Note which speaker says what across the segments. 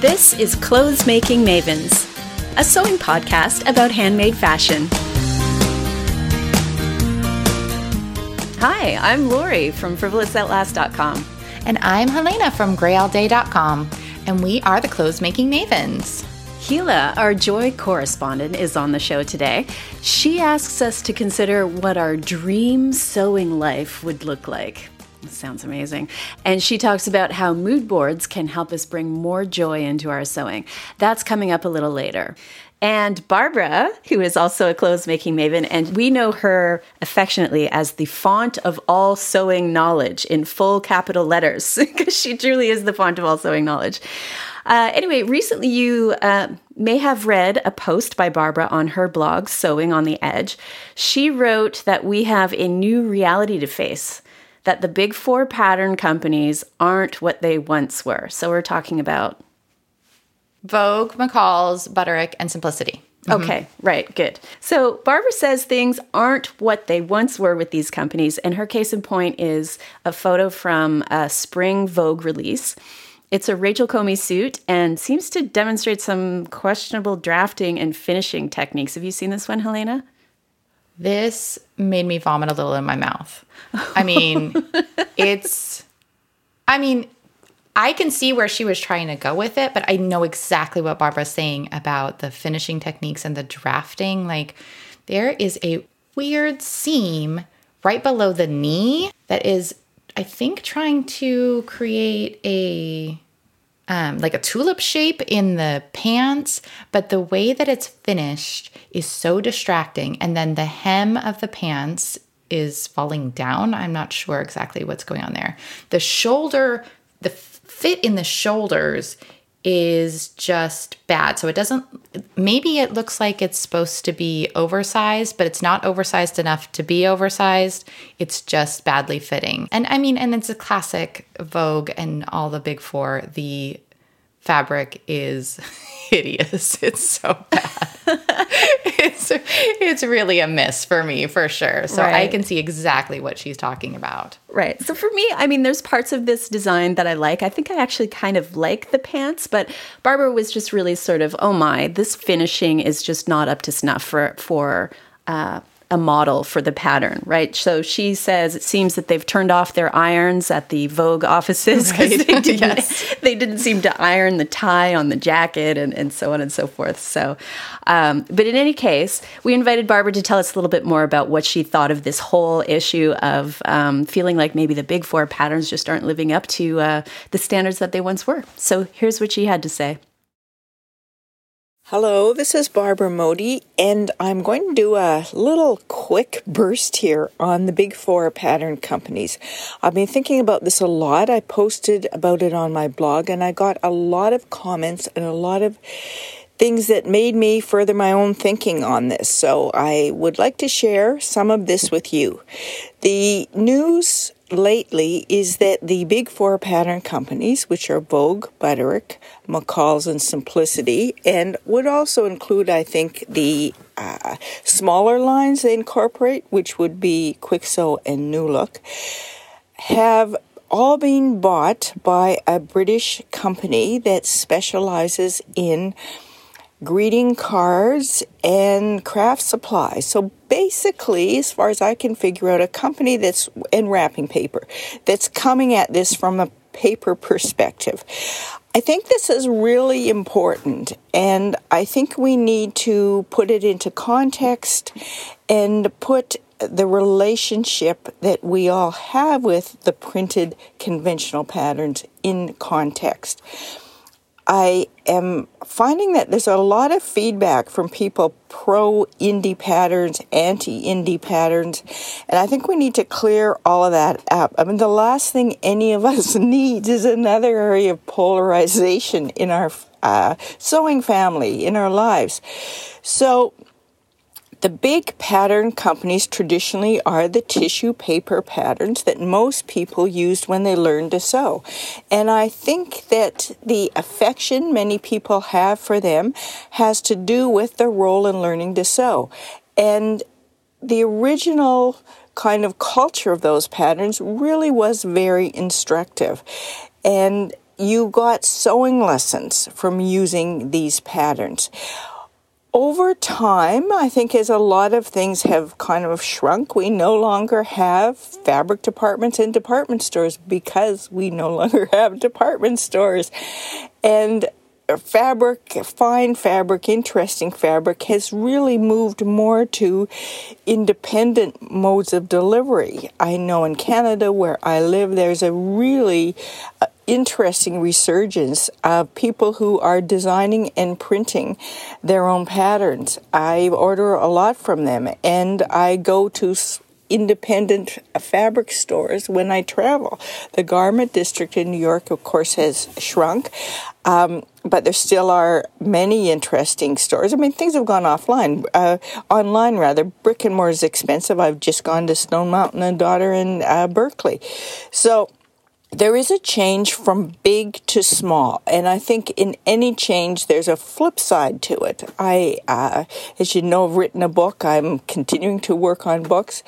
Speaker 1: This is Clothes Making Mavens, a sewing podcast about handmade fashion. Hi, I'm Lori from frivolousatlast.com.
Speaker 2: And I'm Helena from greyallday.com. And we are the Clothes Making Mavens.
Speaker 1: Gila, our joy correspondent, is on the show today. She asks us to consider what our dream sewing life would look like. Sounds amazing. And she talks about how mood boards can help us bring more joy into our sewing. That's coming up a little later. And Barbara, who is also a clothes making maven, and we know her affectionately as the font of all sewing knowledge in full capital letters, because she truly is the font of all sewing knowledge. Uh, anyway, recently you uh, may have read a post by Barbara on her blog, Sewing on the Edge. She wrote that we have a new reality to face, that the big four pattern companies aren't what they once were. So we're talking about
Speaker 2: Vogue, McCall's, Butterick, and Simplicity.
Speaker 1: Mm-hmm. Okay, right, good. So Barbara says things aren't what they once were with these companies, and her case in point is a photo from a spring Vogue release. It's a Rachel Comey suit and seems to demonstrate some questionable drafting and finishing techniques. Have you seen this one, Helena?
Speaker 2: This made me vomit a little in my mouth. I mean, it's, I mean, I can see where she was trying to go with it, but I know exactly what Barbara's saying about the finishing techniques and the drafting. Like, there is a weird seam right below the knee that is I think trying to create a um, like a tulip shape in the pants, but the way that it's finished is so distracting. And then the hem of the pants is falling down. I'm not sure exactly what's going on there. The shoulder, the fit in the shoulders is just bad. So it doesn't, maybe it looks like it's supposed to be oversized, but it's not oversized enough to be oversized. It's just badly fitting. And I mean, and it's a classic Vogue and all the big four. The fabric is hideous. It's so bad. it's it's really a miss for me for sure. So right. I can see exactly what she's talking about.
Speaker 1: Right. So for me, I mean, there's parts of this design that I like. I think I actually kind of like the pants, but Barbara was just really sort of, oh my, this finishing is just not up to snuff for for uh, a model for the pattern, right? So she says it seems that they've turned off their irons at the Vogue offices because right. they, didn't, yes. they didn't seem to iron the tie on the jacket and, and so on and so forth. So, um, but in any case, we invited Barbara to tell us a little bit more about what she thought of this whole issue of um, feeling like maybe the big four patterns just aren't living up to uh, the standards that they once were. So here's what she had to say.
Speaker 3: Hello, this is Barbara Emodi, and I'm going to do a little quick burst here on the big four pattern companies. I've been thinking about this a lot. I posted about it on my blog, and I got a lot of comments and a lot of things that made me further my own thinking on this. So I would like to share some of this with you. The news lately is that the big four pattern companies, which are Vogue, Butterick, McCall's, and Simplicity, and would also include, I think, the uh, smaller lines they incorporate, which would be Kwik Sew and New Look, have all been bought by a British company that specializes in greeting cards and craft supplies. So basically, as far as I can figure out, a company that's in wrapping paper that's coming at this from a paper perspective. I think this is really important, and I think we need to put it into context and put the relationship that we all have with the printed conventional patterns in context. I am finding that there's a lot of feedback from people pro indie patterns, anti indie patterns, and I think we need to clear all of that up. I mean, the last thing any of us needs is another area of polarization in our uh, sewing family, in our lives. So, the big pattern companies traditionally are the tissue paper patterns that most people used when they learned to sew. And I think that the affection many people have for them has to do with their role in learning to sew. And the original kind of culture of those patterns really was very instructive. And you got sewing lessons from using these patterns. Over time, I think as a lot of things have kind of shrunk, we no longer have fabric departments in department stores because we no longer have department stores. And fabric, fine fabric, interesting fabric has really moved more to independent modes of delivery. I know in Canada, where I live, there's a really uh, interesting resurgence of people who are designing and printing their own patterns. I order a lot from them, and I go to independent fabric stores when I travel. The garment district in New York, of course, has shrunk. Um, but there still are many interesting stores. I mean, things have gone offline, uh, online rather. Brick and mortar is expensive. I've just gone to Stone Mountain and Daughter in uh, Berkeley, so there is a change from big to small, and I think in any change there's a flip side to it. I, uh, as you know, have written a book. I'm continuing to work on books,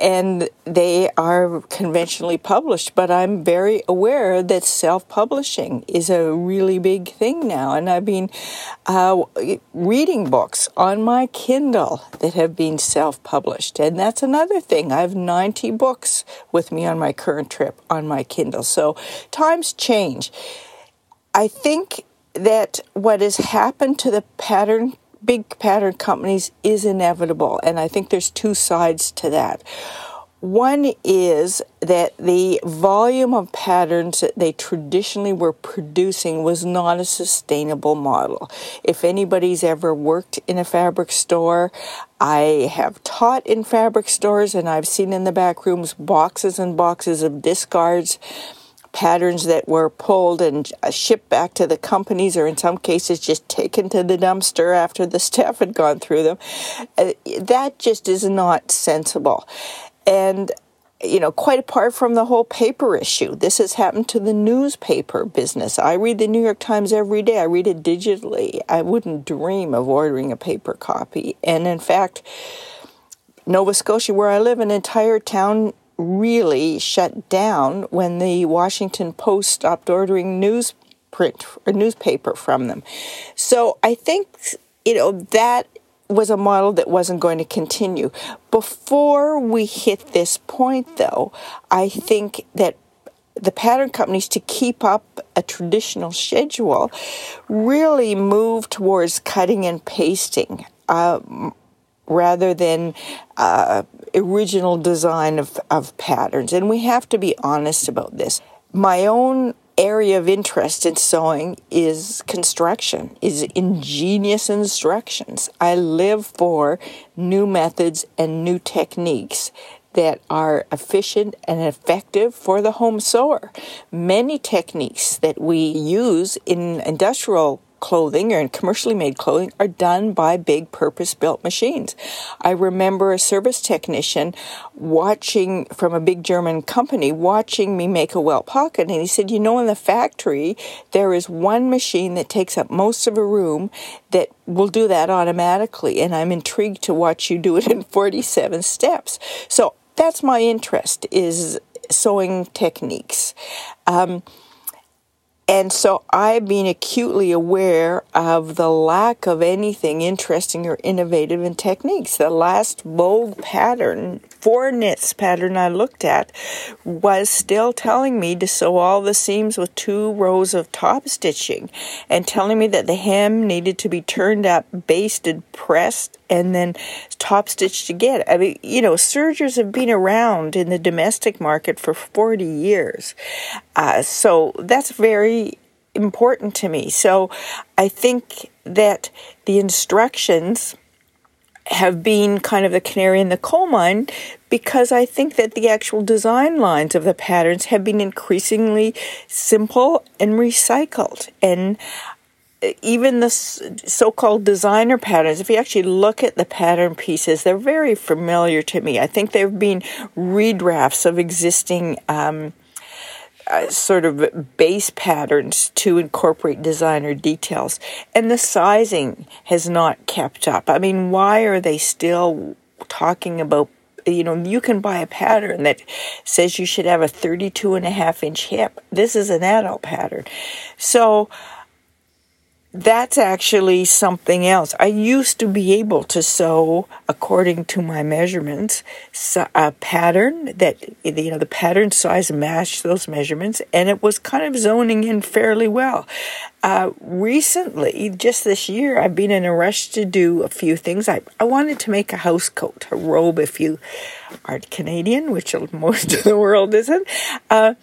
Speaker 3: and they are conventionally published. But I'm very aware that self-publishing is a really big thing now, and I've been uh, reading books on my Kindle that have been self-published, and that's another thing. I have 90 books with me on my current trip on my Kindle. So times change. I think that what has happened to the pattern big pattern companies is inevitable and I think there's two sides to that. One is that the volume of patterns that they traditionally were producing was not a sustainable model. If anybody's ever worked in a fabric store, I have taught in fabric stores and I've seen in the back rooms boxes and boxes of discards patterns that were pulled and shipped back to the companies, or in some cases just taken to the dumpster after the staff had gone through them. Uh, that just is not sensible. And you know, quite apart from the whole paper issue, this has happened to the newspaper business. I read the New York Times every day. I read it digitally. I wouldn't dream of ordering a paper copy. And in fact, Nova Scotia, where I live, an entire town really shut down when the Washington Post stopped ordering newsprint or newspaper from them. So I think you know that was a model that wasn't going to continue. Before we hit this point though, I think that the pattern companies to keep up a traditional schedule really move towards cutting and pasting. Uh, rather than uh, original design of, of patterns. And we have to be honest about this. My own area of interest in sewing is construction, is ingenious instructions. I live for new methods and new techniques that are efficient and effective for the home sewer. Many techniques that we use in industrial clothing or commercially made clothing are done by big purpose built machines. I remember a service technician watching from a big German company watching me make a welt pocket and he said, "You know in the factory there is one machine that takes up most of a room that will do that automatically and I'm intrigued to watch you do it in 47 steps." So that's my interest is sewing techniques. Um, and so I've been acutely aware of the lack of anything interesting or innovative in techniques. The last Vogue pattern, for knits pattern I looked at, was still telling me to sew all the seams with two rows of top stitching and telling me that the hem needed to be turned up, basted, pressed, and then top stitched again. I mean, you know, sergers have been around in the domestic market for 40 years. Uh, so that's very important to me. So I think that the instructions have been kind of the canary in the coal mine because I think that the actual design lines of the patterns have been increasingly simple and recycled. And even the so-called designer patterns, if you actually look at the pattern pieces, they're very familiar to me. I think there have been redrafts of existing um, uh, sort of base patterns to incorporate designer details, and the sizing has not kept up. I mean, why are they still talking about you know, you can buy a pattern that says you should have a 32 and a half inch hip. This is an adult pattern. So, that's actually something else. I used to be able to sew according to my measurements a pattern that you know the pattern size matched those measurements, and it was kind of zoning in fairly well. Uh, recently, just this year, I've been in a rush to do a few things. I I wanted to make a house coat, a robe, if you aren't Canadian, which most of the world isn't. Uh,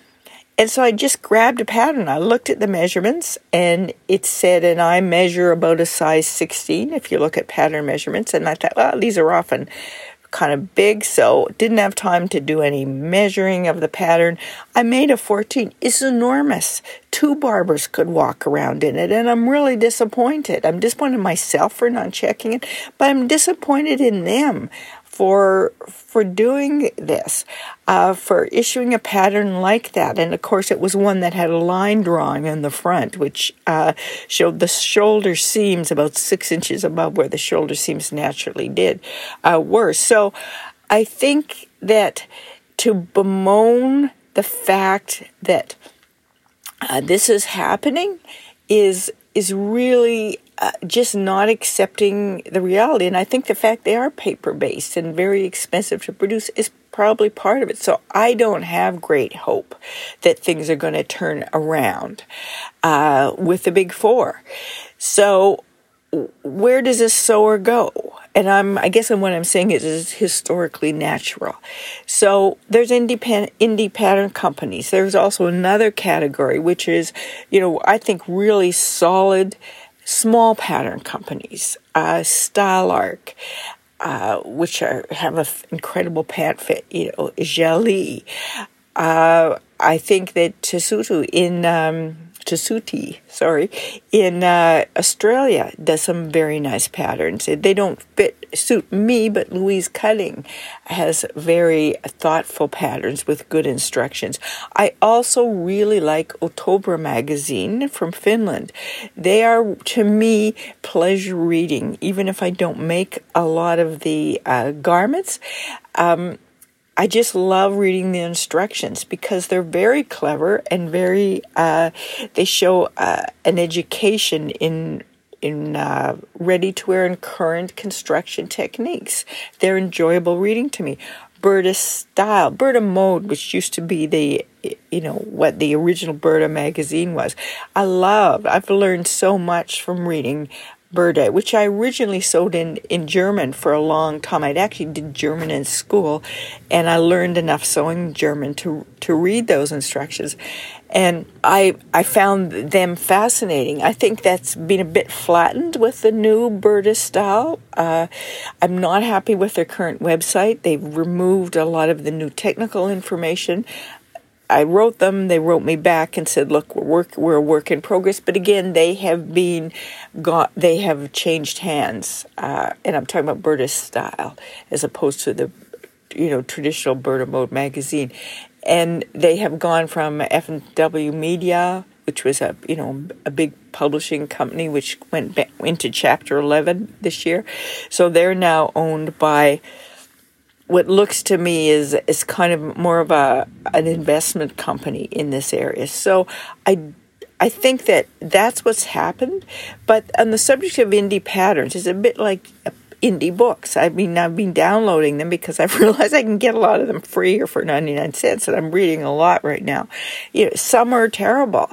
Speaker 3: and so I just grabbed a pattern. I looked at the measurements and it said, and I measure about a size 16 if you look at pattern measurements. And I thought, well, these are often kind of big, so didn't have time to do any measuring of the pattern. I made a 14. It's enormous. Two barbers could walk around in it, and I'm really disappointed. I'm disappointed myself for not checking it, but I'm disappointed in them for for doing this, uh, for issuing a pattern like that. And of course, it was one that had a line drawing in the front, which uh, showed the shoulder seams about six inches above where the shoulder seams naturally did uh, were. So, I think that to bemoan the fact that uh, this is happening is is really uh, just not accepting the reality. And I think the fact they are paper based and very expensive to produce is probably part of it. So I don't have great hope that things are going to turn around uh, with the big four. So where does this sewer go? And I'm, I guess what I'm saying is, is historically natural. So there's independent, indie pattern companies. There's also another category, which is, you know, I think really solid small pattern companies, uh, Style Arc, uh, which are, have an incredible pant fit, you know, Jalie. Uh, I think that Tessuti in um, Tessuti, sorry, in uh, Australia does some very nice patterns. They don't fit suit me, but Louise Cutting has very thoughtful patterns with good instructions. I also really like Ottobre magazine from Finland. They are, to me, pleasure reading, even if I don't make a lot of the uh, garments. Um, I just love reading the instructions because they're very clever and very, uh, they show uh, an education in in uh, ready to wear and current construction techniques. They're enjoyable reading to me. Burda Style, Burda Mode, which used to be the, you know, what the original Burda magazine was. I love, I've learned so much from reading Burda, which I originally sewed in, in German for a long time. I'd actually did German in school, and I learned enough sewing German to to read those instructions, and I I found them fascinating. I think that's been a bit flattened with the new Burda style. Uh, I'm not happy with their current website. They've removed a lot of the new technical information. I wrote them. They wrote me back and said, "Look, we're work, we're a work in progress." But again, they have been got they have changed hands, uh, and I'm talking about Burda style as opposed to the you know traditional Burda Mode magazine, and they have gone from F&W Media, which was a you know a big publishing company, which went back into Chapter 11 this year, so they're now owned by what looks to me is is kind of more of a an investment company in this area. So I I think that that's what's happened. But on the subject of indie patterns, it's a bit like indie books. I mean, I've been downloading them because I've realized I can get a lot of them free or for 99 cents, and I'm reading a lot right now. You know, some are terrible.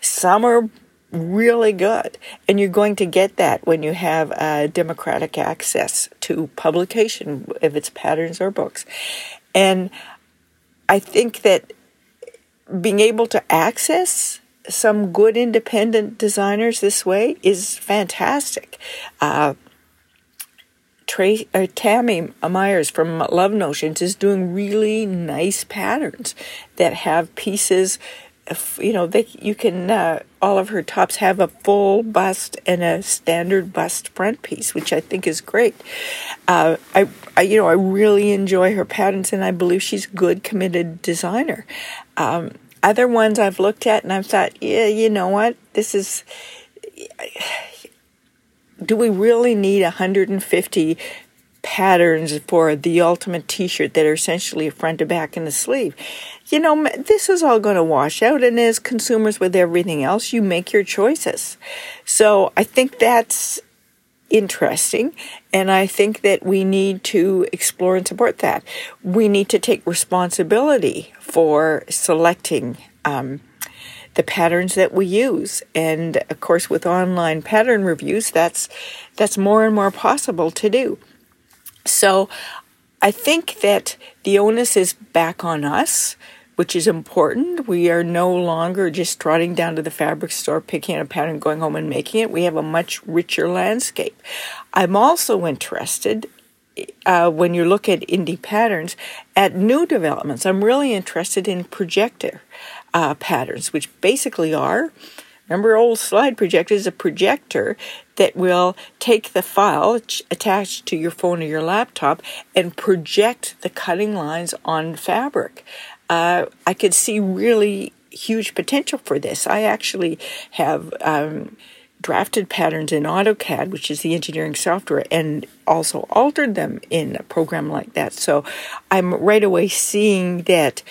Speaker 3: Some are really good. And you're going to get that when you have uh, democratic access to publication, if it's patterns or books. And I think that being able to access some good independent designers this way is fantastic. Uh, Trey, uh, Tammy Myers from Love Notions is doing really nice patterns that have pieces you know, they you can uh, all of her tops have a full bust and a standard bust front piece, which I think is great. Uh, I, I, you know, I really enjoy her patterns, and I believe she's a good, committed designer. Um, other ones I've looked at, and I've thought, yeah, you know what, this is. Do we really need 150 patterns for the ultimate t-shirt that are essentially front to back and a sleeve. You know, this is all going to wash out and as consumers with everything else, you make your choices. So I think that's interesting. And I think that we need to explore and support that. We need to take responsibility for selecting um, the patterns that we use. And of course, with online pattern reviews, that's that's more and more possible to do. So I think that the onus is back on us which is important. We are no longer just trotting down to the fabric store, picking a pattern, going home and making it. We have a much richer landscape. I'm also interested uh, when you look at indie patterns at new developments. I'm really interested in projector uh, patterns, which basically are remember old slide projector is a projector that will take the file attached to your phone or your laptop and project the cutting lines on fabric uh, I could see really huge potential for this. I actually have um, drafted patterns in AutoCAD, which is the engineering software, and also altered them in a program like that. So I'm right away seeing that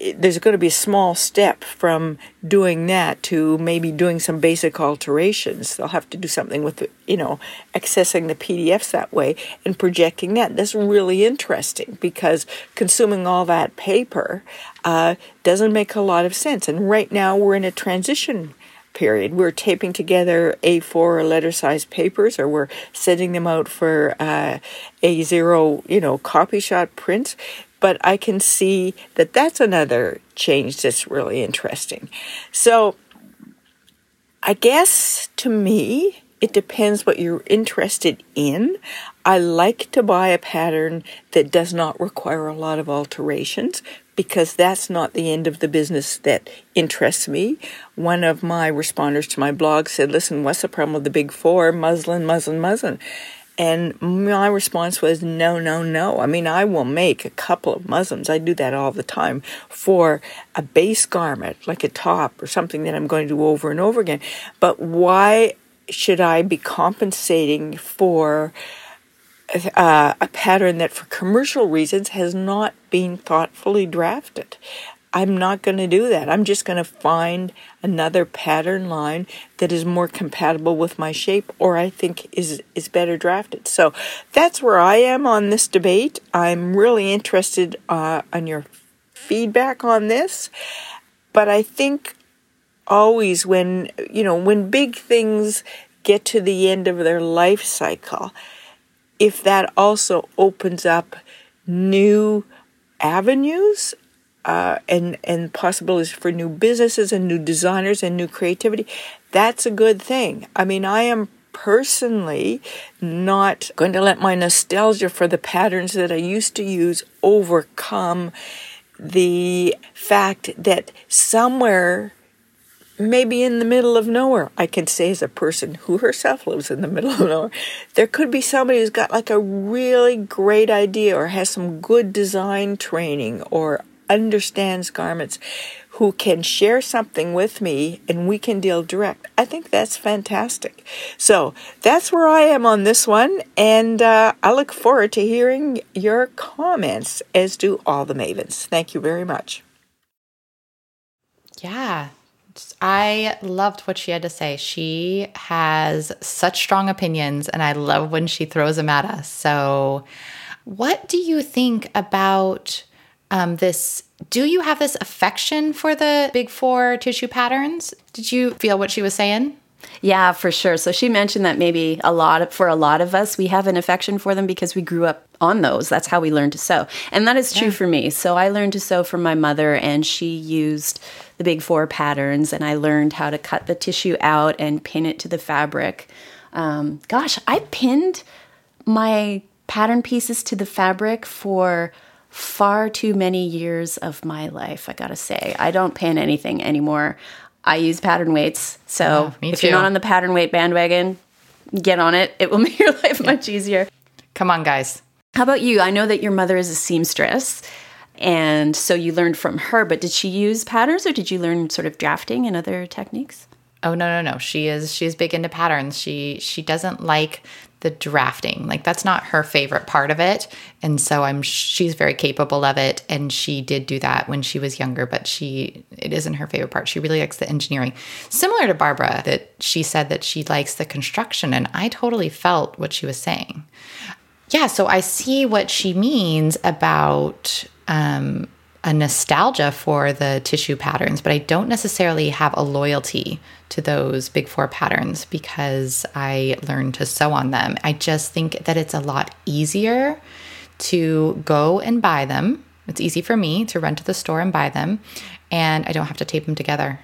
Speaker 3: there's going to be a small step from doing that to maybe doing some basic alterations. They'll have to do something with, you know, accessing the PDFs that way and projecting that. That's really interesting because consuming all that paper uh, doesn't make a lot of sense. And right now we're in a transition period. We're taping together A4 or letter size papers, or we're sending them out for uh, A0, you know, copy shot prints but I can see that that's another change that's really interesting. So I guess to me, it depends what you're interested in. I like to buy a pattern that does not require a lot of alterations because that's not the end of the business that interests me. One of my responders to my blog said, Listen, what's the problem with the big four? Muslin, muslin, muslin. And my response was, no, no, no. I mean, I will make a couple of muslins. I do that all the time for a base garment, like a top or something that I'm going to do over and over again. But why should I be compensating for uh, a pattern that, for commercial reasons, has not been thoughtfully drafted? I'm not going to do that. I'm just going to find another pattern line that is more compatible with my shape or I think is is better drafted. So that's where I am on this debate. I'm really interested uh, on your feedback on this, but I think always when you know when big things get to the end of their life cycle, if that also opens up new avenues uh, and and possibilities for new businesses and new designers and new creativity, that's a good thing. I mean, I am personally not going to let my nostalgia for the patterns that I used to use overcome the fact that somewhere maybe in the middle of nowhere. I can say, as a person who herself lives in the middle of nowhere, there could be somebody who's got like a really great idea or has some good design training or understands garments who can share something with me and we can deal direct. I think that's fantastic. So that's where I am on this one, and uh, I look forward to hearing your comments, as do all the mavens. Thank you very much.
Speaker 2: Yeah, I loved what she had to say. She has such strong opinions, and I love when she throws them at us. So, what do you think about um, this do you have this affection for the big four tissue patterns did you feel what she was saying
Speaker 1: yeah, for sure. So she mentioned that maybe a lot of, for a lot of us, we have an affection for them because we grew up on those. That's how we learned to sew. And that is true yeah. for me. So I learned to sew from my mother and she used the big four patterns and I learned how to cut the tissue out and pin it to the fabric. Um, gosh, I pinned my pattern pieces to the fabric for far too many years of my life, I gotta say. I don't pin anything anymore. I use pattern weights. So yeah, if you're not on the pattern weight bandwagon, get on it. It will make your life yeah. much easier.
Speaker 2: Come on, guys.
Speaker 1: How about you? I know that your mother is a seamstress. And so you learned from her, but did she use patterns or did you learn sort of drafting and other techniques?
Speaker 2: Oh no, no, no. She is she is big into patterns. She she doesn't like the drafting. Like that's not her favorite part of it. And so I'm she's very capable of it and she did do that when she was younger, but she it isn't her favorite part. She really likes the engineering. Similar to Barbara that she said that she likes the construction and I totally felt what she was saying. Yeah, so I see what she means about um a nostalgia for the tissue patterns, but I don't necessarily have a loyalty to those big four patterns because I learned to sew on them. I just think that it's a lot easier to go and buy them. It's easy for me to run to the store and buy them, and I don't have to tape them together.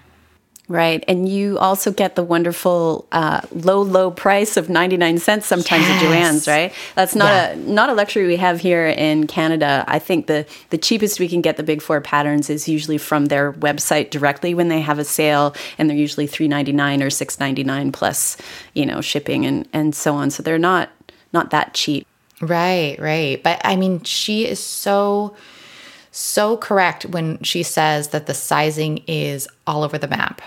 Speaker 1: Right. And you also get the wonderful uh, low, low price of 99 cents sometimes yes. at Joann's, right? That's not yeah. a not a luxury we have here in Canada. I think the, the cheapest we can get the big four patterns is usually from their website directly when they have a sale and they're usually three ninety nine or six ninety nine plus, you know, shipping and, and so on. So they're not not that cheap.
Speaker 2: Right, right. But I mean she is so so correct when she says that the sizing is all over the map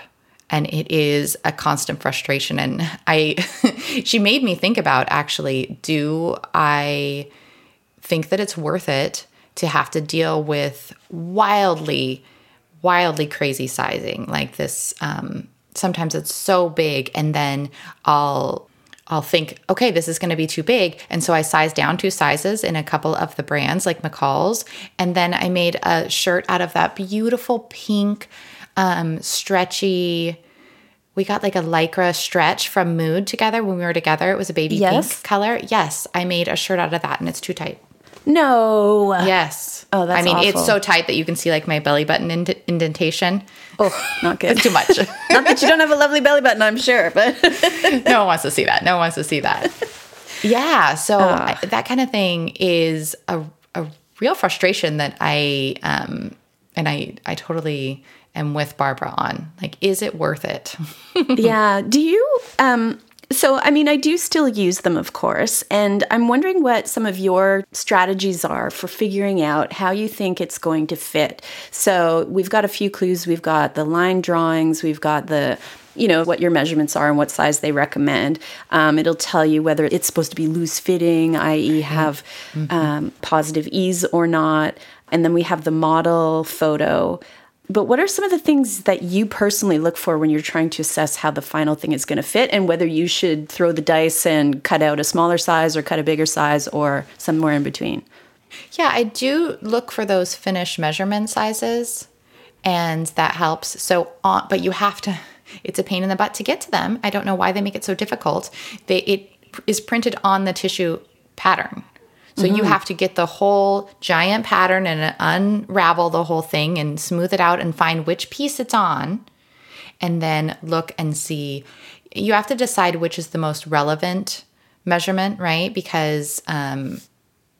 Speaker 2: and it is a constant frustration and i she made me think about actually do i think that it's worth it to have to deal with wildly wildly crazy sizing like this um, sometimes it's so big and then i'll I'll think, okay, this is going to be too big. And so I sized down two sizes in a couple of the brands like McCall's. And then I made a shirt out of that beautiful pink um, stretchy. We got like a lycra stretch from Mood together when we were together. It was a baby yes. pink color. Yes, I made a shirt out of that, and it's too tight.
Speaker 1: No.
Speaker 2: Yes.
Speaker 1: Oh, that's.
Speaker 2: I mean,
Speaker 1: awful.
Speaker 2: it's so tight that you can see like my belly button ind- indentation.
Speaker 1: Oh, not good.
Speaker 2: too much.
Speaker 1: not that you don't have a lovely belly button, I'm sure, but
Speaker 2: no one wants to see that. No one wants to see that. Yeah. So uh. I, that kind of thing is a a real frustration that I um and I I totally am with Barbara on. Like, is it worth it?
Speaker 1: yeah. Do you, um, so, I mean, I do still use them, of course, and I'm wondering what some of your strategies are for figuring out how you think it's going to fit. So, we've got a few clues. We've got the line drawings, we've got the you know what your measurements are and what size they recommend. Um, it'll tell you whether it's supposed to be loose fitting, i.e., have mm-hmm. um, positive ease or not. And then we have the model photo. But what are some of the things that you personally look for when you're trying to assess how the final thing is going to fit and whether you should throw the dice and cut out a smaller size or cut a bigger size or somewhere in between?
Speaker 2: Yeah, I do look for those finished measurement sizes and that helps. So, uh, but you have to, it's a pain in the butt to get to them. I don't know why they make it so difficult. They, it is printed on the tissue pattern. So mm-hmm. you have to get the whole giant pattern and unravel the whole thing and smooth it out and find which piece it's on and then look and see. You have to decide which is the most relevant measurement, right? Because um,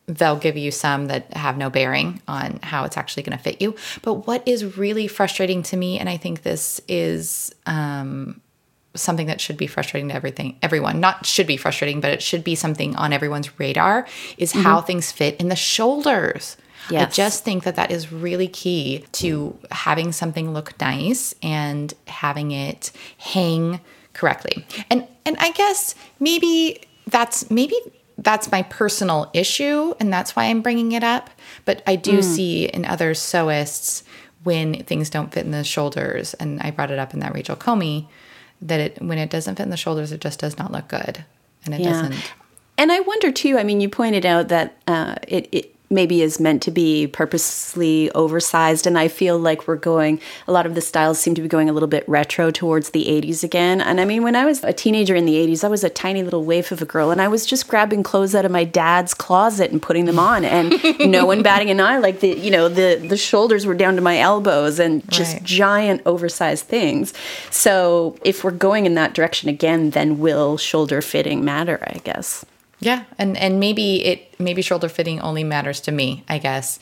Speaker 2: they'll give you some that have no bearing on how it's actually going to fit you. But what is really frustrating to me, and I think this is um, something that should be frustrating to everything everyone not should be frustrating but it should be something on everyone's radar is mm-hmm. how things fit in the shoulders yes. i just think that that is really key to having something look nice and having it hang correctly and and i guess maybe that's maybe that's my personal issue and that's why i'm bringing it up but i do mm. see in other sewists when things don't fit in the shoulders and i brought it up in that rachel comey that it when it doesn't fit in the shoulders, it just does not look good, and it yeah. doesn't.
Speaker 1: And I wonder too. I mean, you pointed out that uh, it, it maybe is meant to be purposely oversized. And I feel like we're going, a lot of the styles seem to be going a little bit retro towards the 80s again. And I mean, when I was a teenager in the 80s, I was a tiny little waif of a girl and I was just grabbing clothes out of my dad's closet and putting them on and no one batting an eye. Like the, you know, the, the shoulders were down to my elbows and just right. giant oversized things. So if we're going in that direction again, then will shoulder fitting matter, I guess.
Speaker 2: Yeah, and and maybe it maybe shoulder fitting only matters to me. I guess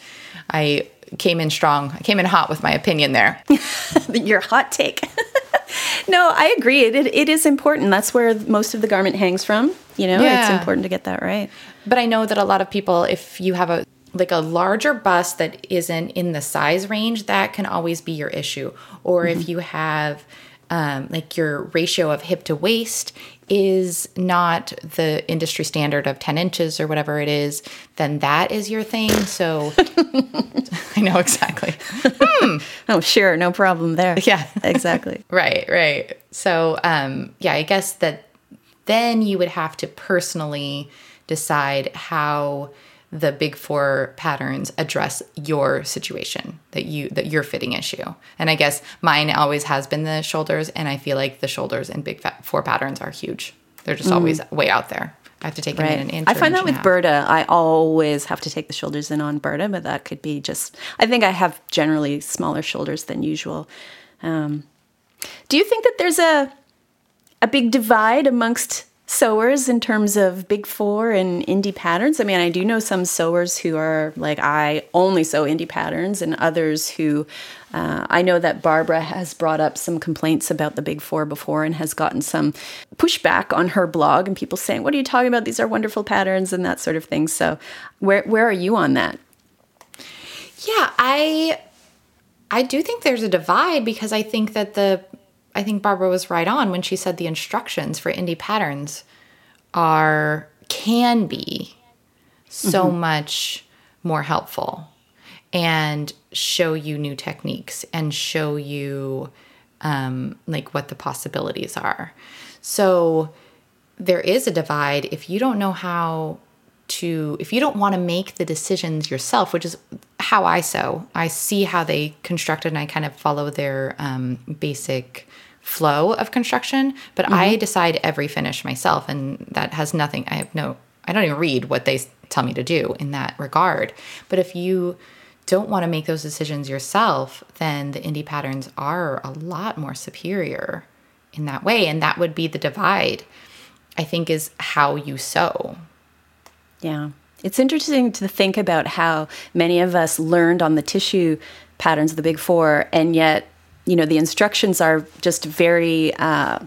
Speaker 2: I came in strong. I came in hot with my opinion there.
Speaker 1: Your hot take. no, I agree. It, it, it is important. That's where most of the garment hangs from. You know, yeah. it's important to get that right.
Speaker 2: But I know that a lot of people, if you have a like a larger bust that isn't in the size range, that can always be your issue. Or mm-hmm. if you have um, like your ratio of hip to waist is not the industry standard of 10 inches or whatever it is, then that is your thing. So I know exactly.
Speaker 1: Hmm. Oh, sure. No problem there.
Speaker 2: Yeah.
Speaker 1: exactly.
Speaker 2: right, right. So, um, yeah, I guess that then you would have to personally decide how the big four patterns address your situation that you that your fitting issue. And i guess mine always has been the shoulders and i feel like the shoulders and big four patterns are huge. They're just mm. always way out there. I have to take right. them in an
Speaker 1: i find that with Burda i always have to take the shoulders in on Burda but that could be just i think i have generally smaller shoulders than usual. Um, do you think that there's a a big divide amongst sewers in terms of big four and indie patterns. I mean, I do know some sewers who are like, I only sew indie patterns, and others who uh, I know that Barbara has brought up some complaints about the big four before and has gotten some pushback on her blog and people saying, What are you talking about? These are wonderful patterns and that sort of thing. So, where, where are you on that?
Speaker 2: Yeah, I. I do think there's a divide because I think that the I think Barbara was right on when she said the instructions for indie patterns are can be so mm-hmm. much more helpful and show you new techniques and show you um, like what the possibilities are. So there is a divide if you don't know how to if you don't want to make the decisions yourself which is how i sew i see how they constructed and i kind of follow their um, basic flow of construction, but mm-hmm. I decide every finish myself. And that has nothing, I have no, I don't even read what they tell me to do in that regard. But if you don't want to make those decisions yourself, then the indie patterns are a lot more superior in that way. And that would be the divide, I think, is how you sew.
Speaker 1: Yeah. It's interesting to think about how many of us learned on the tissue patterns of the big four, and yet you know the instructions are just very uh,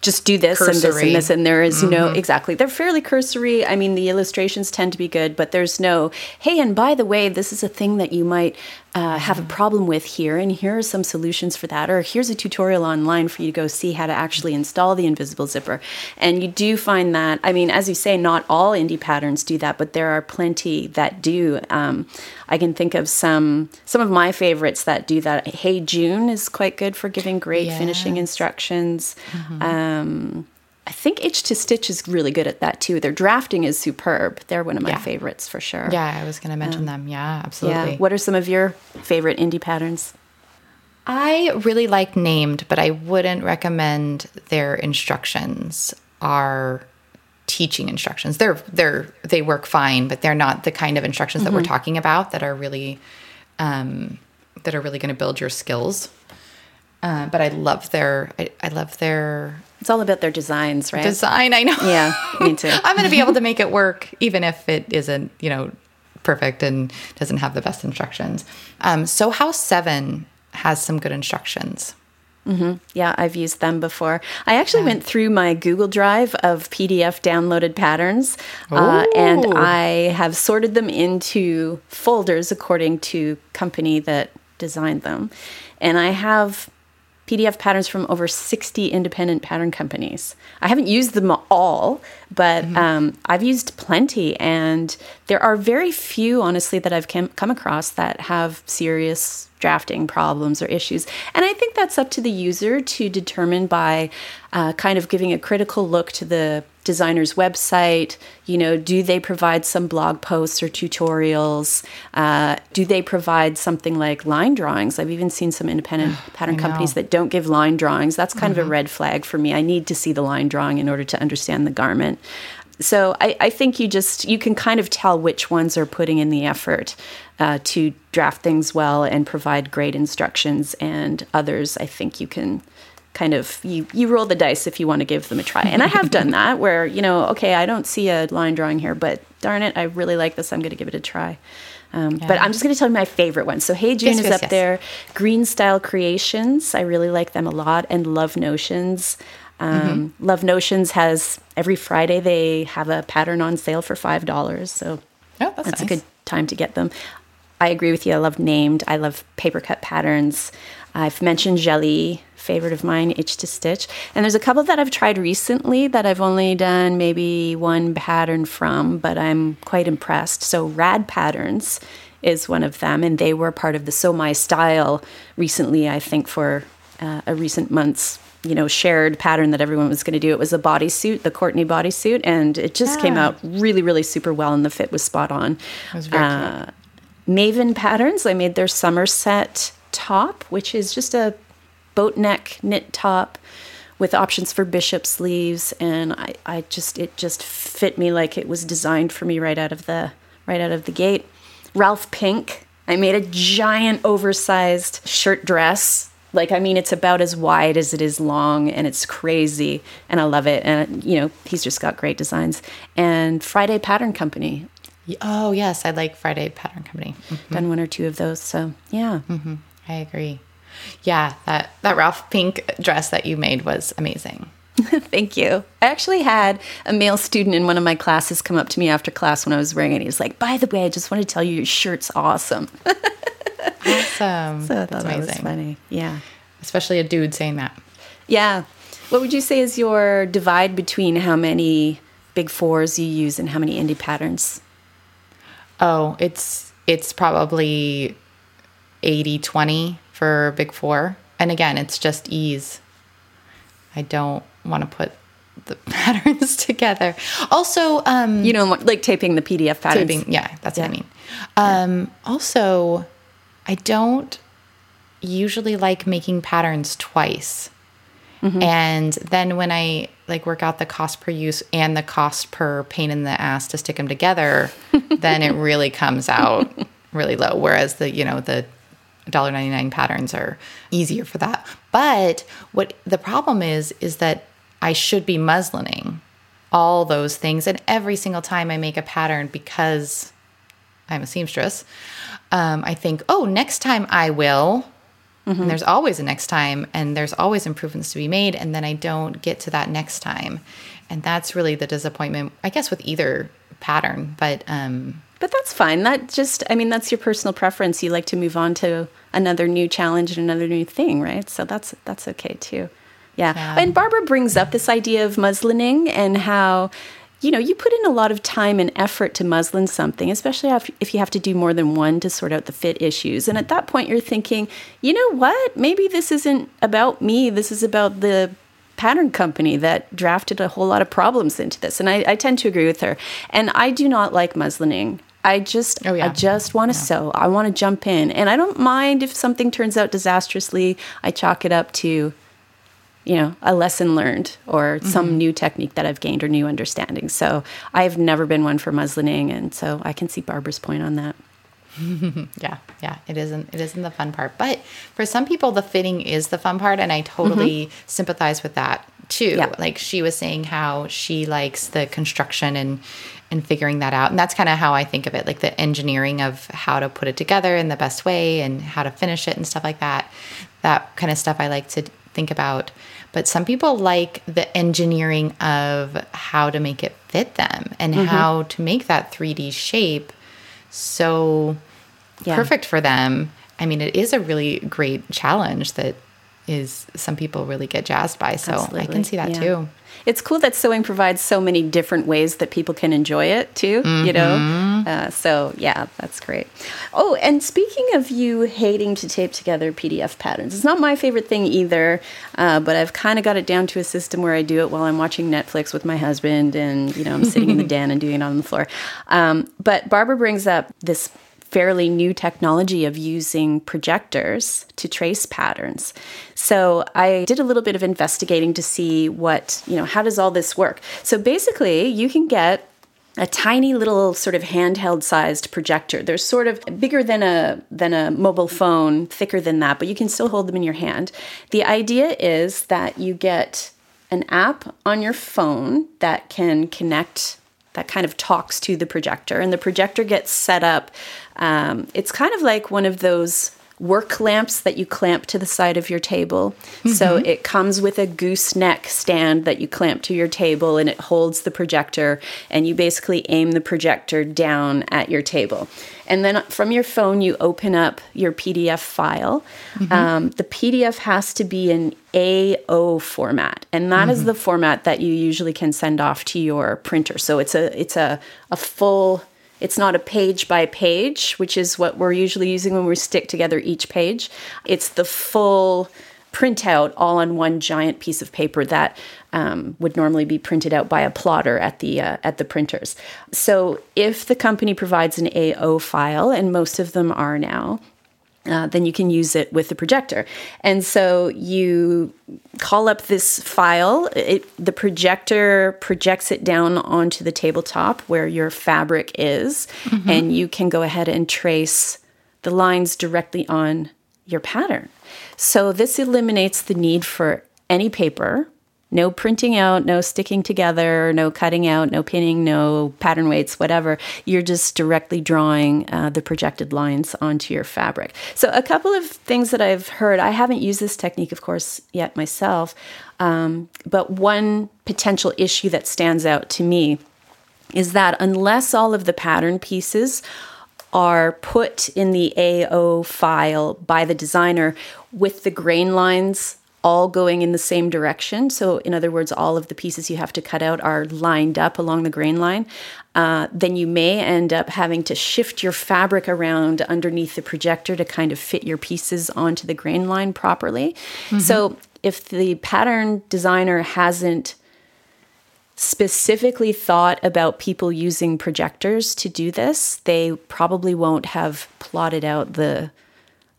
Speaker 1: just do this cursory. and this and this and there is mm-hmm. no exactly they're fairly cursory i mean the illustrations tend to be good but there's no hey and by the way this is a thing that you might uh, have a problem with here, and here are some solutions for that. Or here's a tutorial online for you to go see how to actually install the invisible zipper. And you do find that, I mean, as you say, not all indie patterns do that, but there are plenty that do. Um, I can think of some some of my favorites that do that. Hey June is quite good for giving great yes. finishing instructions. Mm-hmm. Um, I think Itch to Stitch is really good at that too. Their drafting is superb. They're one of my yeah. favorites for sure.
Speaker 2: Yeah, I was going to mention um, them. Yeah, absolutely. Yeah.
Speaker 1: What are some of your favorite indie patterns?
Speaker 2: I really like named, but I wouldn't recommend their instructions are teaching instructions. They're they're they work fine, but they're not the kind of instructions that we're mm-hmm. talking about that are really um, that are really going to build your skills. Uh, but I love their I, I love their
Speaker 1: it's all about their designs, right?
Speaker 2: Design, I know.
Speaker 1: Yeah, me too.
Speaker 2: I'm going to be able to make it work, even if it isn't, you know, perfect and doesn't have the best instructions. Um, Sew House Seven has some good instructions.
Speaker 1: Mm-hmm. Yeah, I've used them before. I actually yeah. went through my Google Drive of PDF downloaded patterns, uh, and I have sorted them into folders according to company that designed them. And I have PDF patterns from over 60 independent pattern companies. I haven't used them all, but mm-hmm. um, I've used plenty. And there are very few, honestly, that I've come across that have serious drafting problems or issues. And I think that's up to the user to determine by uh, kind of giving a critical look to the designer's website. You know, do they provide some blog posts or tutorials? Uh, do they provide something like line drawings? I've even seen some independent pattern companies that don't give line drawings. That's kind mm-hmm. of a mm-hmm. red flag for me. I need to see the line drawing in order to understand the garment. So I, I think you just you can kind of tell which ones are putting in the effort uh, to draft things well and provide great instructions, and others I think you can kind of you you roll the dice if you want to give them a try. And I have done that where you know okay I don't see a line drawing here, but darn it I really like this I'm going to give it a try. Um, yeah. But I'm just going to tell you my favorite one. So Hey June yes, is yes, up yes. there. Green Style Creations. I really like them a lot. And Love Notions. Um, mm-hmm. Love Notions has every Friday they have a pattern on sale for five dollars. So
Speaker 2: oh, that's,
Speaker 1: that's
Speaker 2: nice.
Speaker 1: a good time to get them. I agree with you. I love named. I love Papercut Patterns. I've mentioned Jalie, favorite of mine, Itch to Stitch. And there's a couple that I've tried recently that I've only done maybe one pattern from, but I'm quite impressed. So Rad Patterns is one of them, and they were part of the Sew My Style recently, I think, for uh, a recent month's you know shared pattern that everyone was going to do it was a bodysuit the courtney bodysuit and it just came
Speaker 2: Ah.
Speaker 1: out really really super well and the fit was spot on
Speaker 2: was very
Speaker 1: Uh, Maven Patterns. I made their Somerset top, which is just a boat neck knit top with options for bishop sleeves, and I, I just it just fit me like it was designed for me right out of the right out of the gate. Ralph Pink. I made a giant oversized shirt dress. Like I mean, it's about as wide as it is long, and it's crazy, and I love it. And you know, he's just got great designs. And Friday Pattern Company
Speaker 2: Oh yes, I like Friday Pattern Company. Mm,
Speaker 1: done one or two of those. So yeah,
Speaker 2: I agree. Yeah, that that Ralph Pink dress that you made was amazing.
Speaker 1: thank you. I actually had a male student in one of my classes come up to me after class when I was wearing it. He was like, "By the way, I just want to tell you your shirt's awesome."
Speaker 2: Awesome.
Speaker 1: So
Speaker 2: That's
Speaker 1: thought that was funny. Yeah,
Speaker 2: Especially a dude saying that.
Speaker 1: yeah. What would you say is your divide between how many big fours you use and how many indie patterns?
Speaker 2: Oh, it's it's probably 80-20 for Big 4. And again, it's just ease. I don't want to put the patterns together. Also, um
Speaker 1: You know, like taping the PDF patterns.
Speaker 2: taping. Yeah, that's what I mean. Um, also, I don't usually like making patterns twice. And then when I like work out the cost per use and the cost per pain in the ass to stick them together, then it really comes out really low. Whereas the you know the $1.99 patterns are easier for that. But what the problem is is that I should be muslining all those things and every single time I make a pattern because I'm a seamstress, um, I think, oh, next time I will. And there's always a next time, and there's always improvements to be made, and then I don't get to that next time, and that's really the disappointment. I guess with either pattern, but um,
Speaker 1: But that's fine. That just, I mean, that's your personal preference. You like to move on to another new challenge and another new thing, right? So that's that's okay too. Yeah.
Speaker 2: Yeah.
Speaker 1: And Barbara brings up this idea of muslining and how, you know, you put in a lot of time and effort to muslin something, especially if, if you have to do more than one to sort out the fit issues. And at that point, you're thinking, you know what? Maybe this isn't about me. This is about the pattern company that drafted a whole lot of problems into this. And I, I tend to agree with her. And I do not like muslining. I just,
Speaker 2: Oh, yeah.
Speaker 1: I just want to sew. I want to jump in, and I don't mind if something turns out disastrously. I chalk it up to, you know, a lesson learned or
Speaker 2: Mm-hmm.
Speaker 1: some new technique that I've gained or new understanding. So I've never been one for muslining, and so I can see Barbara's point on that.
Speaker 2: yeah, yeah, it isn't. It isn't the fun part, but for some people, the fitting is the fun part, and I totally sympathize with that too.
Speaker 1: Yeah.
Speaker 2: Like she was saying, how she likes the construction and and figuring that out, and that's kind of how I think of it, like the engineering of how to put it together in the best way and how to finish it and stuff like that. That kind of stuff I like to think about. But some people like the engineering of how to make it fit them and mm-hmm. how to make that 3D shape so
Speaker 1: Yeah.
Speaker 2: perfect for them. I mean, it is a really great challenge that is some people really get jazzed by. So I can see that
Speaker 1: Yeah.
Speaker 2: too.
Speaker 1: It's cool that sewing provides so many different ways that people can enjoy it too, you know?
Speaker 2: Mm-hmm.
Speaker 1: Uh, so, yeah, that's great. Oh, and speaking of you hating to tape together PDF patterns, it's not my favorite thing either, uh, but I've kind of got it down to a system where I do it while I'm watching Netflix with my husband and, you know, I'm sitting in the den and doing it on the floor. Um, but Barbara brings up this fairly new technology of using projectors to trace patterns. So I did a little bit of investigating to see what, you know, how does all this work? So basically, you can get a tiny little sort of handheld sized projector. They're sort of bigger than a than a mobile phone, thicker than that, but you can still hold them in your hand. The idea is that you get an app on your phone that can connect that kind of talks to the projector and the projector gets set up um, it's kind of like one of those work lamps that you clamp to the side of your table. So it comes with a gooseneck stand that you clamp to your table and it holds the projector, and you basically aim the projector down at your table. And then from your phone, you open up your PDF file. Um, the PDF has to be in A0 format, and that is the format that you usually can send off to your printer. So it's a it's a a full. It's not a page by page, which is what we're usually using when we stick together each page. It's the full printout all on one giant piece of paper that um, would normally be printed out by a plotter at the uh, at the printers. So if the company provides an A0 file, and most of them are now, uh, then you can use it with the projector. And so you call up this file. It, the projector projects it down onto the tabletop where your fabric is, and you can go ahead and trace the lines directly on your pattern. So this eliminates the need for any paper. No printing out, no sticking together, no cutting out, no pinning, no pattern weights, whatever. You're just directly drawing uh, the projected lines onto your fabric. So, a couple of things that I've heard, I haven't used this technique, of course, yet myself, um, but one potential issue that stands out to me is that unless all of the pattern pieces are put in the A0 file by the designer with the grain lines all going in the same direction. So, in other words, all of the pieces you have to cut out are lined up along the grain line. Uh, then you may end up having to shift your fabric around underneath the projector to kind of fit your pieces onto the grain line properly. So, if the pattern designer hasn't specifically thought about people using projectors to do this, they probably won't have plotted out the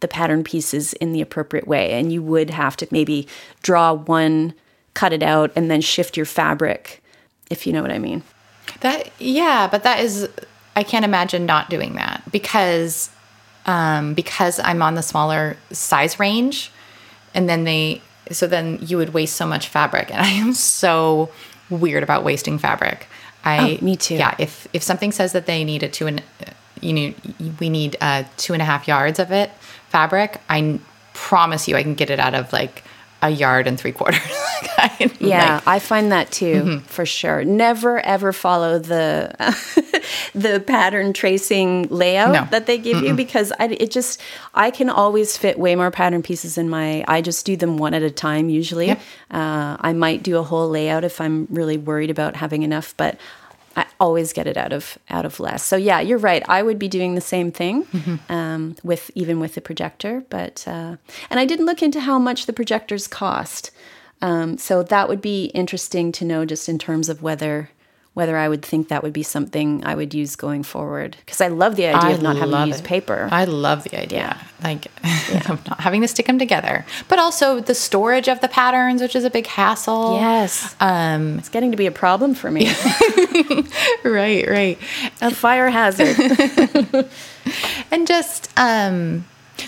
Speaker 1: the pattern pieces in the appropriate way and you would have to maybe draw one, cut it out and then shift your fabric if you know what I mean.
Speaker 2: That yeah, but that is I can't imagine not doing that because um because I'm on the smaller size range and then they so then you would waste so much fabric and I am so weird about wasting fabric. I
Speaker 1: Oh, me too.
Speaker 2: Yeah, if if something says that they need a two and you know we need uh two and a half yards of it fabric, I promise you I can get it out of like a yard and three quarters. Like,
Speaker 1: Yeah,
Speaker 2: like,
Speaker 1: I find that too for sure. Never ever follow the the pattern tracing layout
Speaker 2: No.
Speaker 1: that they give you because I, it just I can always fit way more pattern pieces in my. I just do them one at a time usually.
Speaker 2: Yep.
Speaker 1: Uh, I might do a whole layout if I'm really worried about having enough, but. I always get it out of out of less. So yeah, you're right. I would be doing the same thing um, with even with the projector, but uh, and I didn't look into how much the projectors cost. Um, so that would be interesting to know, just in terms of whether whether I would think that would be something I would use going forward. Because I love the idea
Speaker 2: I
Speaker 1: of not having to use
Speaker 2: it.
Speaker 1: paper.
Speaker 2: I love the idea. Like of not having to stick them together. But also the storage of the patterns, which is a big hassle.
Speaker 1: yes,
Speaker 2: Um
Speaker 1: it's getting to be a problem for me.
Speaker 2: right, right.
Speaker 1: a fire hazard.
Speaker 2: And just um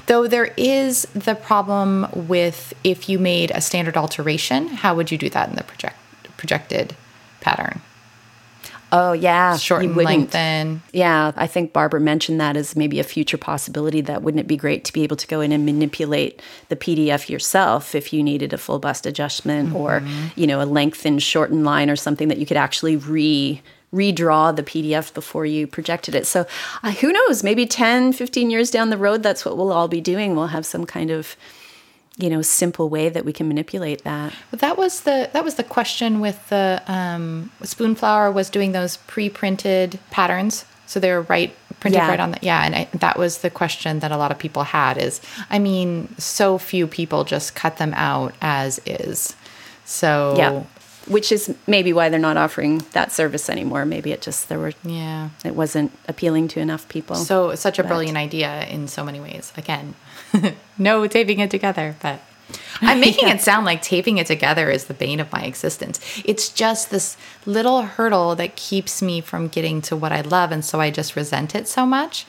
Speaker 2: though there is the problem with if you made a standard alteration, how would you do that in the project projected pattern?
Speaker 1: Oh yeah,
Speaker 2: Shorten, lengthen.
Speaker 1: Yeah, I think Barbara mentioned that as maybe a future possibility. That wouldn't it be great to be able to go in and manipulate the PDF yourself if you needed a full bust adjustment or
Speaker 2: Mm-hmm.
Speaker 1: you know a lengthened, shortened line or something that you could actually re redraw the PDF before you projected it. So uh, who knows? Maybe 10, 15 years down the road, that's what we'll all be doing. We'll have some kind of you know simple way that we can manipulate that.
Speaker 2: But that was the that was the question with the um, Spoonflower was doing those pre-printed patterns, so they were right printed
Speaker 1: Yeah.
Speaker 2: right on the yeah, and I, that was the question that a lot of people had is I mean, so few people just cut them out as is, so
Speaker 1: Yeah. Which is maybe why they're not offering that service anymore. Maybe it just there were
Speaker 2: yeah.
Speaker 1: it wasn't appealing to enough people.
Speaker 2: So such a
Speaker 1: But-
Speaker 2: brilliant idea in so many ways. Again, no taping it together, but I'm making it sound like taping it together is the bane of my existence. It's just this little hurdle that keeps me from getting to what I love, and so I just resent it so much.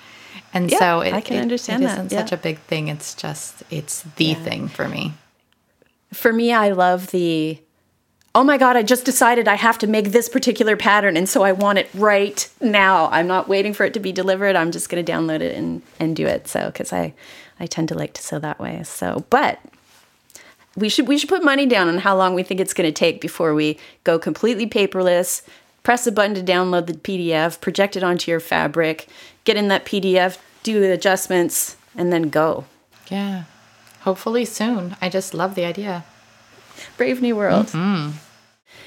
Speaker 2: And
Speaker 1: Yeah,
Speaker 2: so it,
Speaker 1: I can
Speaker 2: it-
Speaker 1: understand
Speaker 2: it isn't
Speaker 1: yeah.
Speaker 2: such a big thing. It's just it's the thing for me.
Speaker 1: for me, I love the oh my God, I just decided I have to make this particular pattern. And so I want it right now. I'm not waiting for it to be delivered. I'm just going to download it and, and do it. So, because I, I tend to like to sew that way. So, but we should we should put money down on how long we think it's going to take before we go completely paperless press a button to download the pdf project it onto your fabric get in that pdf do the adjustments and then go
Speaker 2: Yeah. Hopefully soon. I just love the idea.
Speaker 1: brave new world mm-hmm.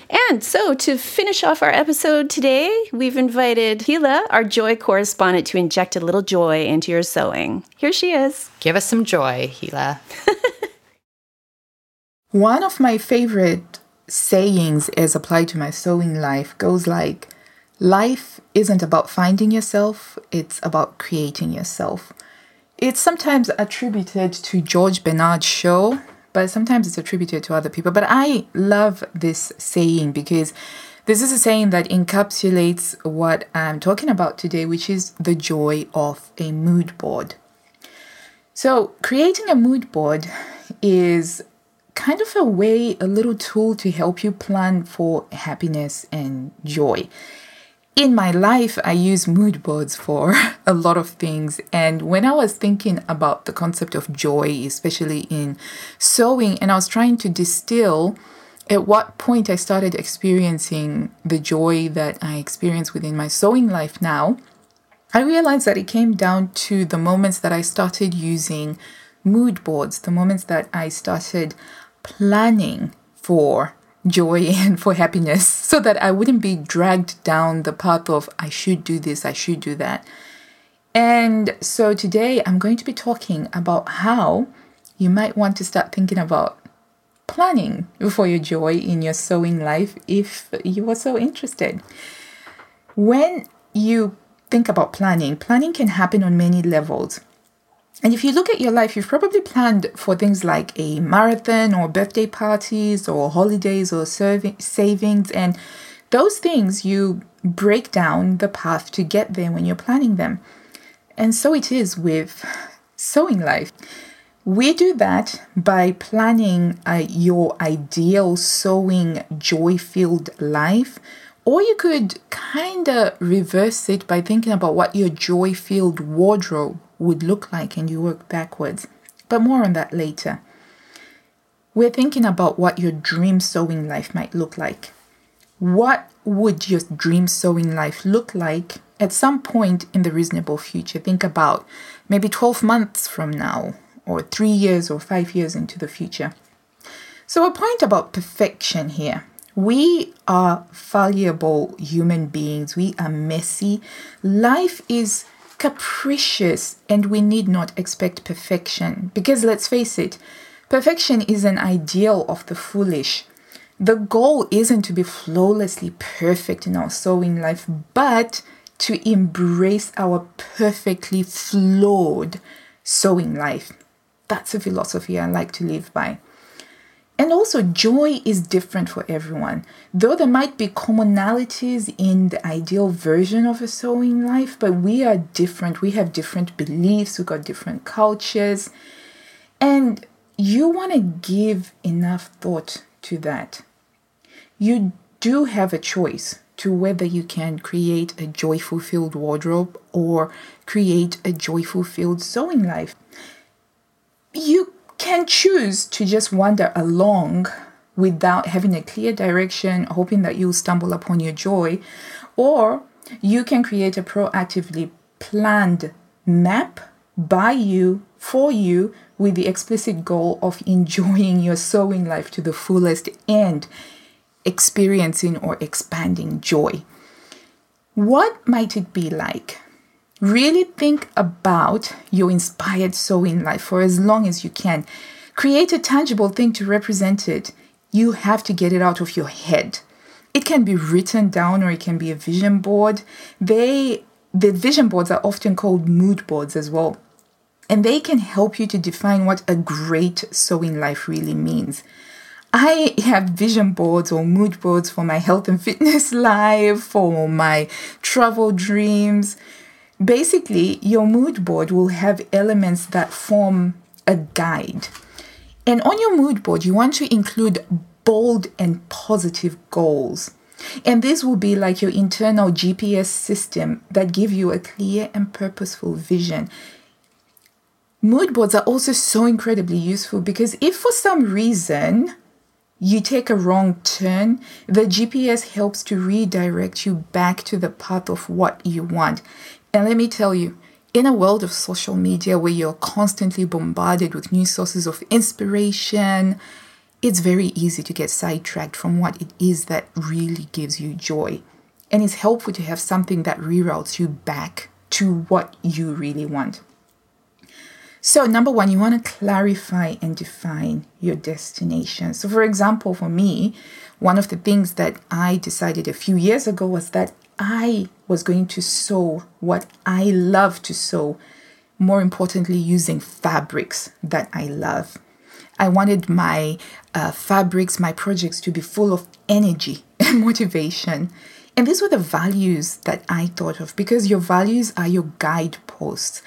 Speaker 1: And so to finish off our episode today we've invited Hila, our joy correspondent to inject a little joy into your sewing here she is
Speaker 2: Give us some joy, Gila.
Speaker 4: One of my favorite sayings as applied to my sewing life goes like life isn't about finding yourself, it's about creating yourself. It's sometimes attributed to George Bernard Shaw, but sometimes it's attributed to other people. But I love this saying because this is a saying that encapsulates what I'm talking about today, which is the joy of a mood board. So, creating a mood board is kind of a way, a little tool to help you plan for happiness and joy. In my life, I use mood boards for a lot of things. And when I was thinking about the concept of joy, especially in sewing, and I was trying to distill at what point I started experiencing the joy that I experience within my sewing life now, I realized that it came down to the moments that I started using mood boards, the moments that I started planning for joy and for happiness so that I wouldn't be dragged down the path of I should do this, I should do that. And so today I'm going to be talking about how you might want to start thinking about planning for your joy in your sewing life if you are so interested. When you think about planning, planning can happen on many levels. And if you look at your life, you've probably planned for things like a marathon or birthday parties or holidays or serv- savings. And those things you break down the path to get there when you're planning them. And so it is with sewing life. We do that by planning uh, your ideal sewing joy filled life. Or you could kind of reverse it by thinking about what your joy filled wardrobe would look like and you work backwards. But more on that later. We're thinking about what your dream sewing life might look like. What would your dream sewing life look like at some point in the reasonable future? Think about maybe 12 months from now, or three years or five years into the future. So, a point about perfection here. We are fallible human beings. We are messy. Life is capricious and we need not expect perfection because let's face it, perfection is an ideal of the foolish. The goal isn't to be flawlessly perfect in our sewing life, but to embrace our perfectly flawed sewing life. That's a philosophy I like to live by. And also, joy is different for everyone. Though there might be commonalities in the ideal version of a sewing life, but we are different. We have different beliefs, we've got different cultures. And you want to give enough thought to that. You do have a choice to whether you can create a joyful filled wardrobe or create a joyful filled sewing life. You can choose to just wander along without having a clear direction, hoping that you'll stumble upon your joy, or you can create a proactively planned map by you, for you, with the explicit goal of enjoying your sewing life to the fullest and experiencing or expanding joy. What might it be like? Really think about your inspired sewing life for as long as you can. Create a tangible thing to represent it. You have to get it out of your head. It can be written down or it can be a vision board. They the vision boards are often called mood boards as well. And they can help you to define what a great sewing life really means. I have vision boards or mood boards for my health and fitness life, for my travel dreams. Basically, your mood board will have elements that form a guide. And on your mood board, you want to include bold and positive goals. And this will be like your internal GPS system that give you a clear and purposeful vision. Mood boards are also so incredibly useful because if for some reason you take a wrong turn, the GPS helps to redirect you back to the path of what you want. And let me tell you, in a world of social media where you're constantly bombarded with new sources of inspiration, it's very easy to get sidetracked from what it is that really gives you joy. And it's helpful to have something that reroutes you back to what you really want. So, number one, you want to clarify and define your destination. So, for example, for me, one of the things that I decided a few years ago was that I was going to sew what I love to sew, more importantly, using fabrics that I love. I wanted my uh, fabrics, my projects to be full of energy and motivation. And these were the values that I thought of because your values are your guideposts.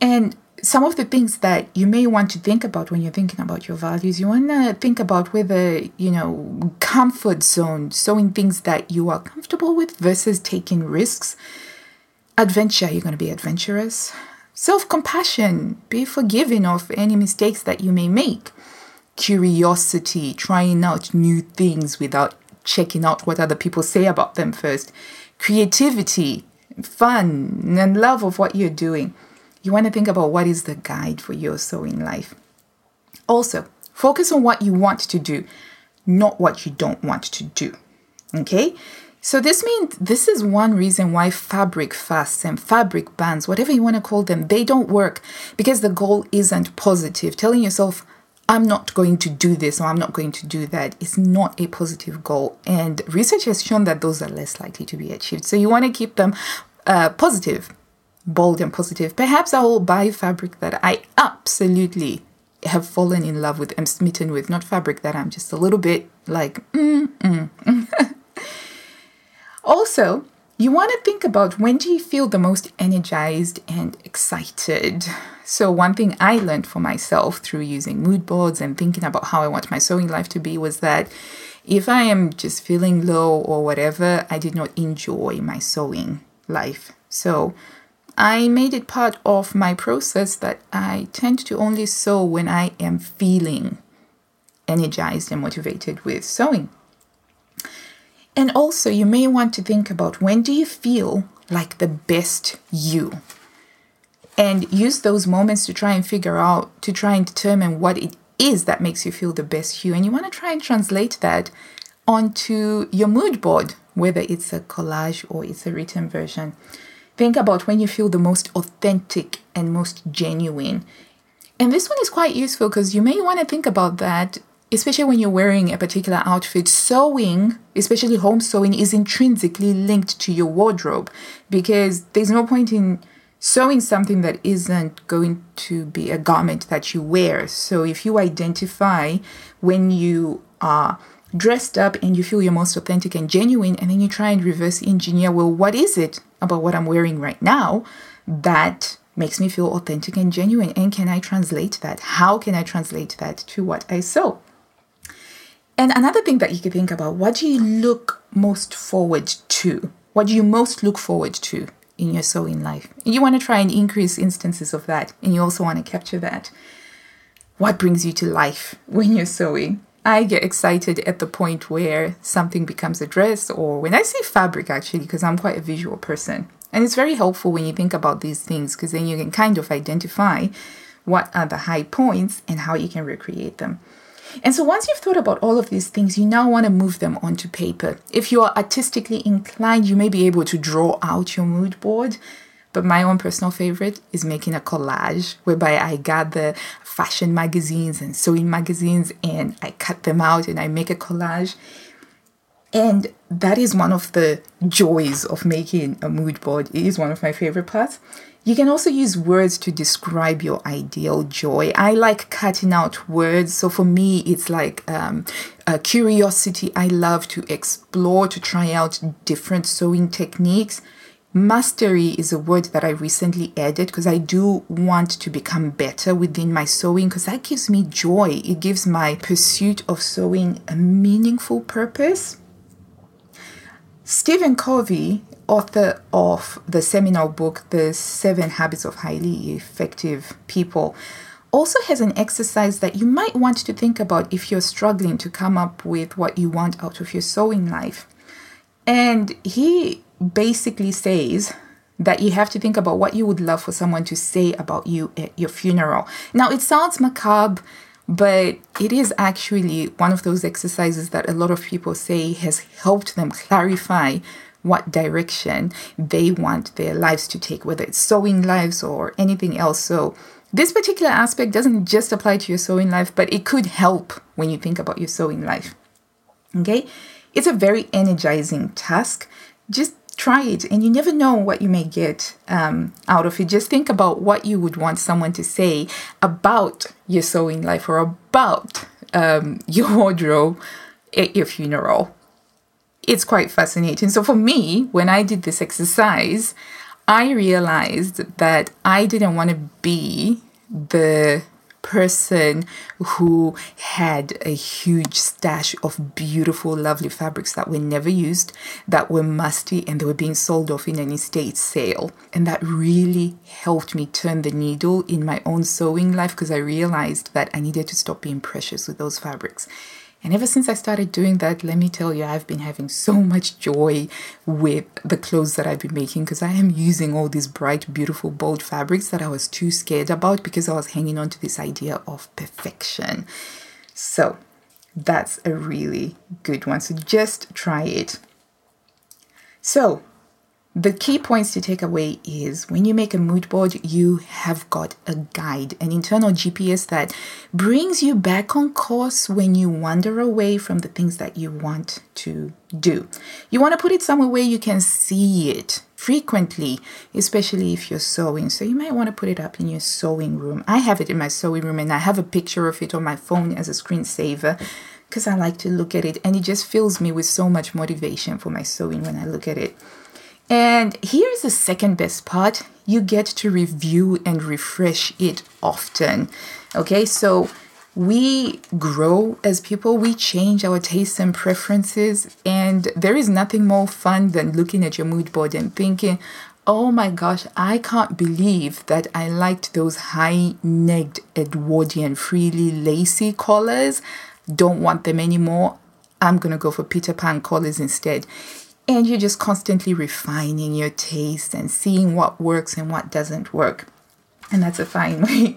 Speaker 4: And some of the things that you may want to think about when you're thinking about your values, you want to think about whether, you know, comfort zone, sewing things that you are comfortable with versus taking risks. Adventure, you're going to be adventurous. Self compassion, be forgiving of any mistakes that you may make. Curiosity, trying out new things without checking out what other people say about them first. Creativity, fun, and love of what you're doing you want to think about what is the guide for your sewing life. Also, focus on what you want to do, not what you don't want to do. Okay? So this means this is one reason why fabric fasts and fabric bands, whatever you want to call them, they don't work because the goal isn't positive. Telling yourself, I'm not going to do this or I'm not going to do that is not a positive goal. And research has shown that those are less likely to be achieved. So you want to keep them uh, positive bold and positive. Perhaps I will buy fabric that I absolutely have fallen in love with, am smitten with, not fabric that I'm just a little bit like, mm, mm. also, you want to think about when do you feel the most energized and excited. So, one thing I learned for myself through using mood boards and thinking about how I want my sewing life to be was that if I am just feeling low or whatever, I did not enjoy my sewing life. So, I made it part of my process that I tend to only sew when I am feeling energized and motivated with sewing. And also, you may want to think about when do you feel like the best you? And use those moments to try and figure out, to try and determine what it is that makes you feel the best you. And you want to try and translate that onto your mood board, whether it's a collage or it's a written version. Think about when you feel the most authentic and most genuine. And this one is quite useful because you may want to think about that, especially when you're wearing a particular outfit. Sewing, especially home sewing, is intrinsically linked to your wardrobe because there's no point in sewing something that isn't going to be a garment that you wear. So if you identify when you are dressed up and you feel your most authentic and genuine, and then you try and reverse engineer, well, what is it about what I'm wearing right now that makes me feel authentic and genuine? And can I translate that? How can I translate that to what I sew? And another thing that you could think about what do you look most forward to? What do you most look forward to in your sewing life? You want to try and increase instances of that, and you also want to capture that. What brings you to life when you're sewing? I get excited at the point where something becomes a dress or when I see fabric actually because I'm quite a visual person. And it's very helpful when you think about these things because then you can kind of identify what are the high points and how you can recreate them. And so once you've thought about all of these things, you now want to move them onto paper. If you are artistically inclined, you may be able to draw out your mood board but my own personal favorite is making a collage whereby I gather fashion magazines and sewing magazines and I cut them out and I make a collage. And that is one of the joys of making a mood board. It is one of my favorite parts. You can also use words to describe your ideal joy. I like cutting out words. So for me, it's like um, a curiosity. I love to explore, to try out different sewing techniques Mastery is a word that I recently added because I do want to become better within my sewing because that gives me joy. It gives my pursuit of sewing a meaningful purpose. Stephen Covey, author of the seminal book, The Seven Habits of Highly Effective People, also has an exercise that you might want to think about if you're struggling to come up with what you want out of your sewing life. And he basically says that you have to think about what you would love for someone to say about you at your funeral. Now, it sounds macabre, but it is actually one of those exercises that a lot of people say has helped them clarify what direction they want their lives to take, whether it's sewing lives or anything else. So, this particular aspect doesn't just apply to your sewing life, but it could help when you think about your sewing life. Okay? It's a very energizing task. Just try it and you never know what you may get um, out of it. Just think about what you would want someone to say about your sewing life or about um, your wardrobe at your funeral. It's quite fascinating. So for me when i did this exercise i realized that i didn't want to be the person who had a huge stash of beautiful, lovely fabrics that were never used, that were musty, and they were being sold off in an estate sale. And that really helped me turn the needle in my own sewing life because I realized that I needed to stop being precious with those fabrics. And ever since I started doing that, let me tell you, I've been having so much joy with the clothes that I've been making because I am using all these bright, beautiful, bold fabrics that I was too scared about because I was hanging on to this idea of perfection. So that's a really good one. So just try it. So, the key points to take away is when you make a mood board, you have got a guide, an internal GPS that brings you back on course when you wander away from the things that you want to do. You want to put it somewhere where you can see it frequently, especially if you're sewing. So you might want to put it up in your sewing room. I have it in my sewing room and I have a picture of it on my phone as a screensaver because I like to look at it and it just fills me with so much motivation for my sewing when I look at it. And here's the second best part you get to review and refresh it often. Okay, so we grow as people, we change our tastes and preferences, and there is nothing more fun than looking at your mood board and thinking, oh my gosh, I can't believe that I liked those high necked Edwardian freely lacy collars. Don't want them anymore. I'm gonna go for Peter Pan collars instead and you're just constantly refining your taste and seeing what works and what doesn't work. And that's a fine way.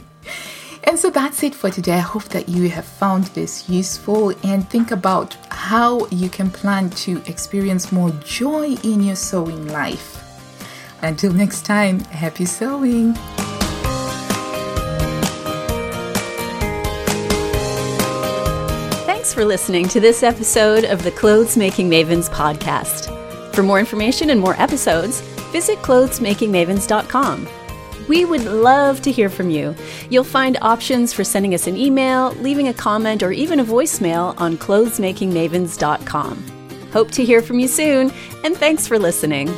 Speaker 4: And so that's it for today. I hope that you have found this useful and think about how you can plan to experience more joy in your sewing life. Until next time, happy sewing!
Speaker 1: For listening to this episode of the Clothes Making Mavens podcast. For more information and more episodes, visit clothesmakingmavens.com. We would love to hear from you. You'll find options for sending us an email, leaving a comment, or even a voicemail on clothesmakingmavens.com. Hope to hear from you soon, and thanks for listening.